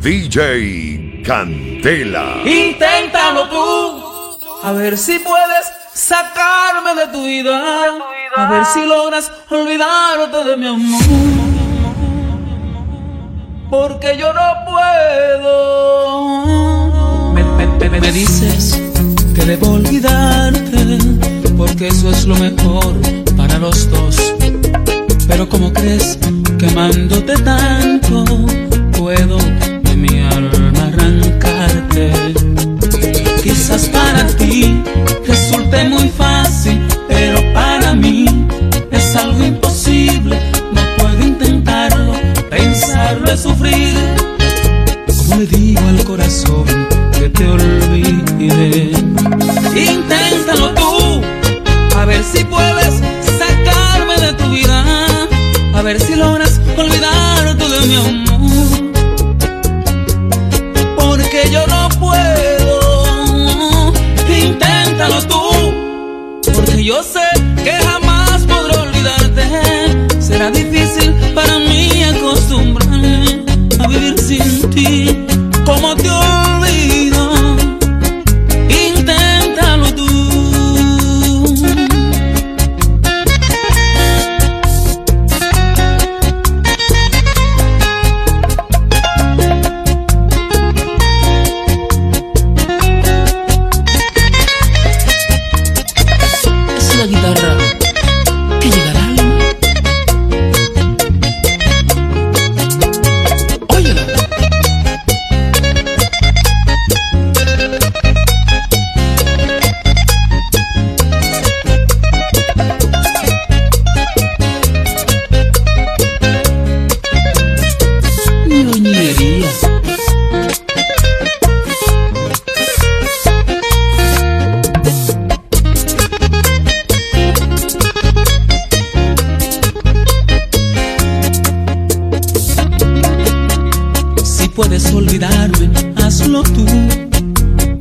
DJ Candela. Inténtalo tú, a ver si puedes sacarme de tu vida, a ver si logras olvidarte de mi amor. Porque yo no puedo. Me, me dices que debo olvidarte, porque eso es lo mejor para los dos. Pero como crees que amándote tanto puedo que hazlo tú,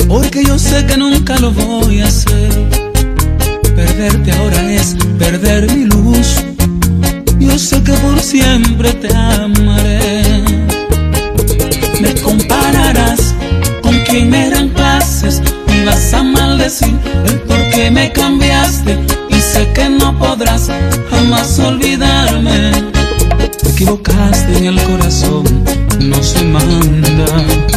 porque yo sé que nunca lo voy a hacer. Perderte ahora es perder mi luz. Yo sé que por siempre te amaré. Me compararás con quien eran clases y vas a maldecir el por qué me cambiaste. Y sé que no podrás jamás olvidarme. Te equivocaste en el corazón, no se manda.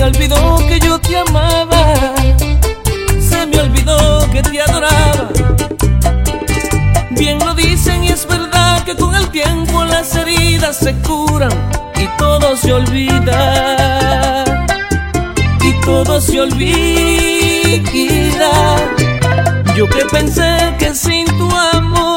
Me olvidó que yo te amaba. Se me olvidó que te adoraba. Bien lo dicen y es verdad que con el tiempo las heridas se curan y todo se olvida. Y todo se olvida. Yo que pensé que sin tu amor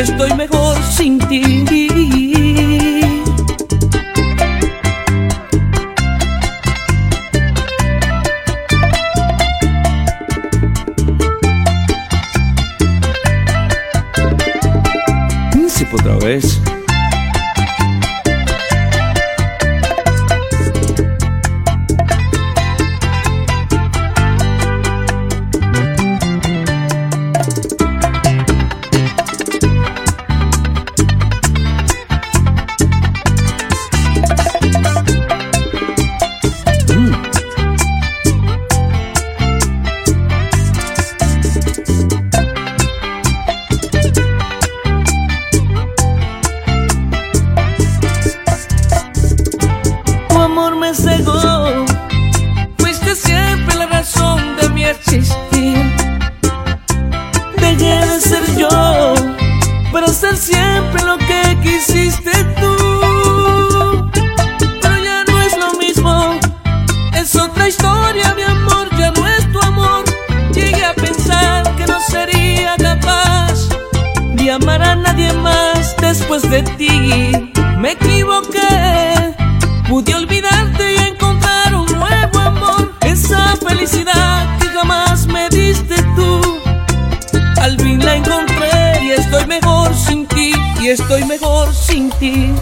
estoy mejor sin ti. me equivoqué. Pude olvidarte y encontrar un nuevo amor. Esa felicidad que jamás me diste tú. Al fin la encontré y estoy mejor sin ti. Y estoy mejor sin ti.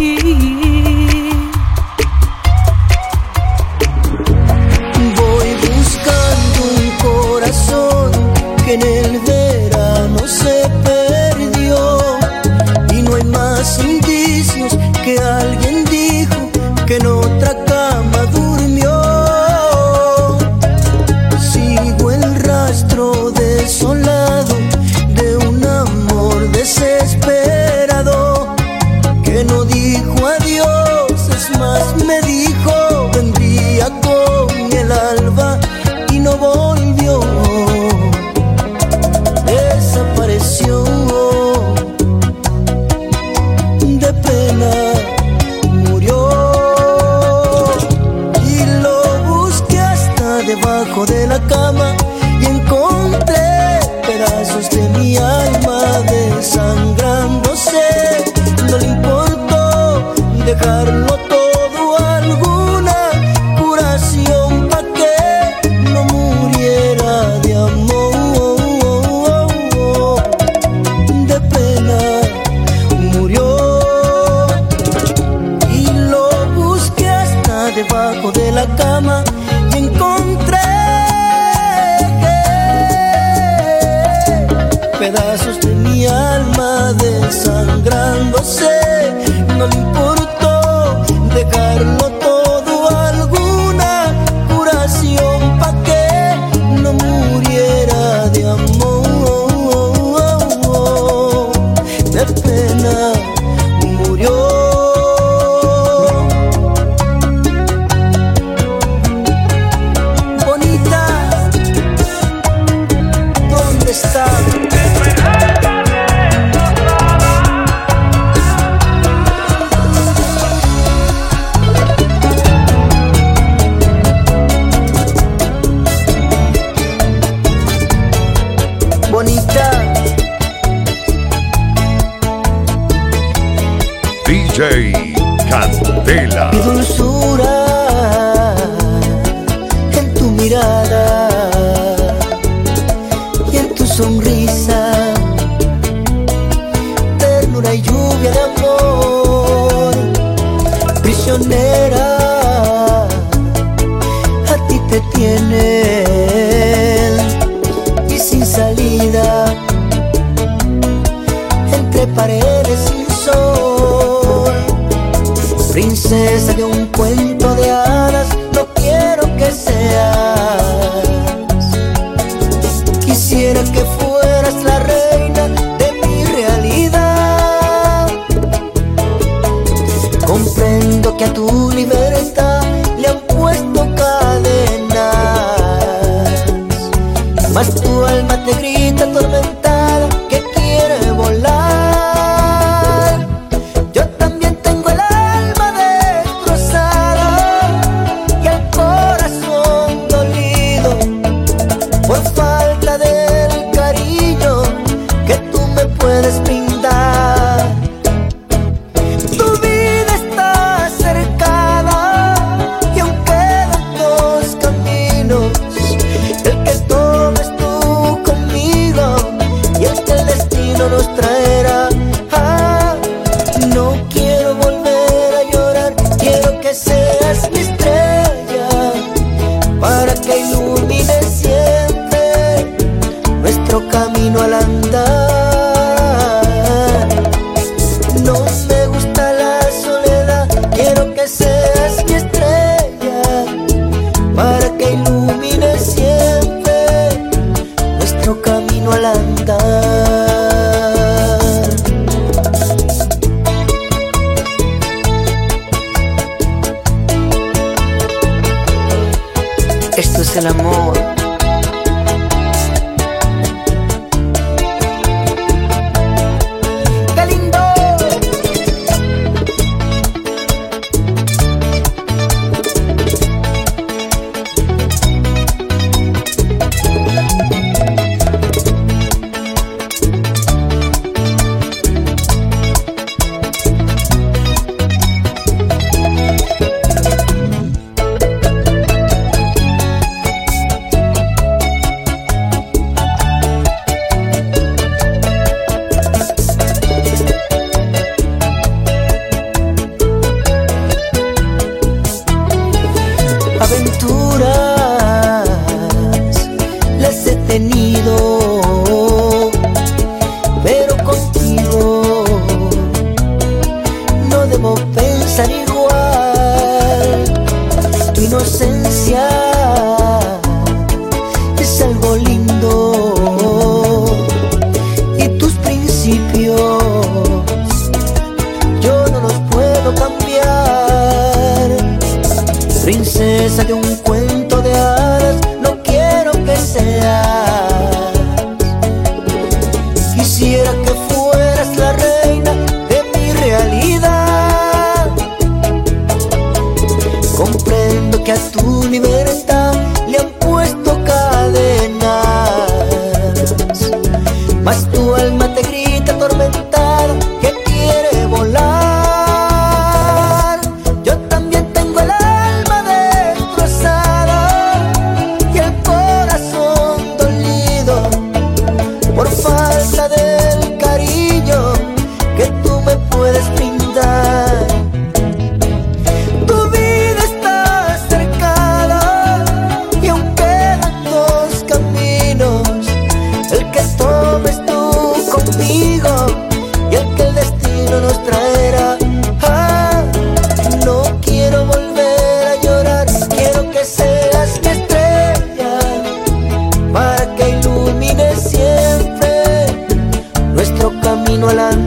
Voy buscando un corazón que en el DJ Comprendo que a tu libertad le han puesto cadenas, mas tu alma inocencia. no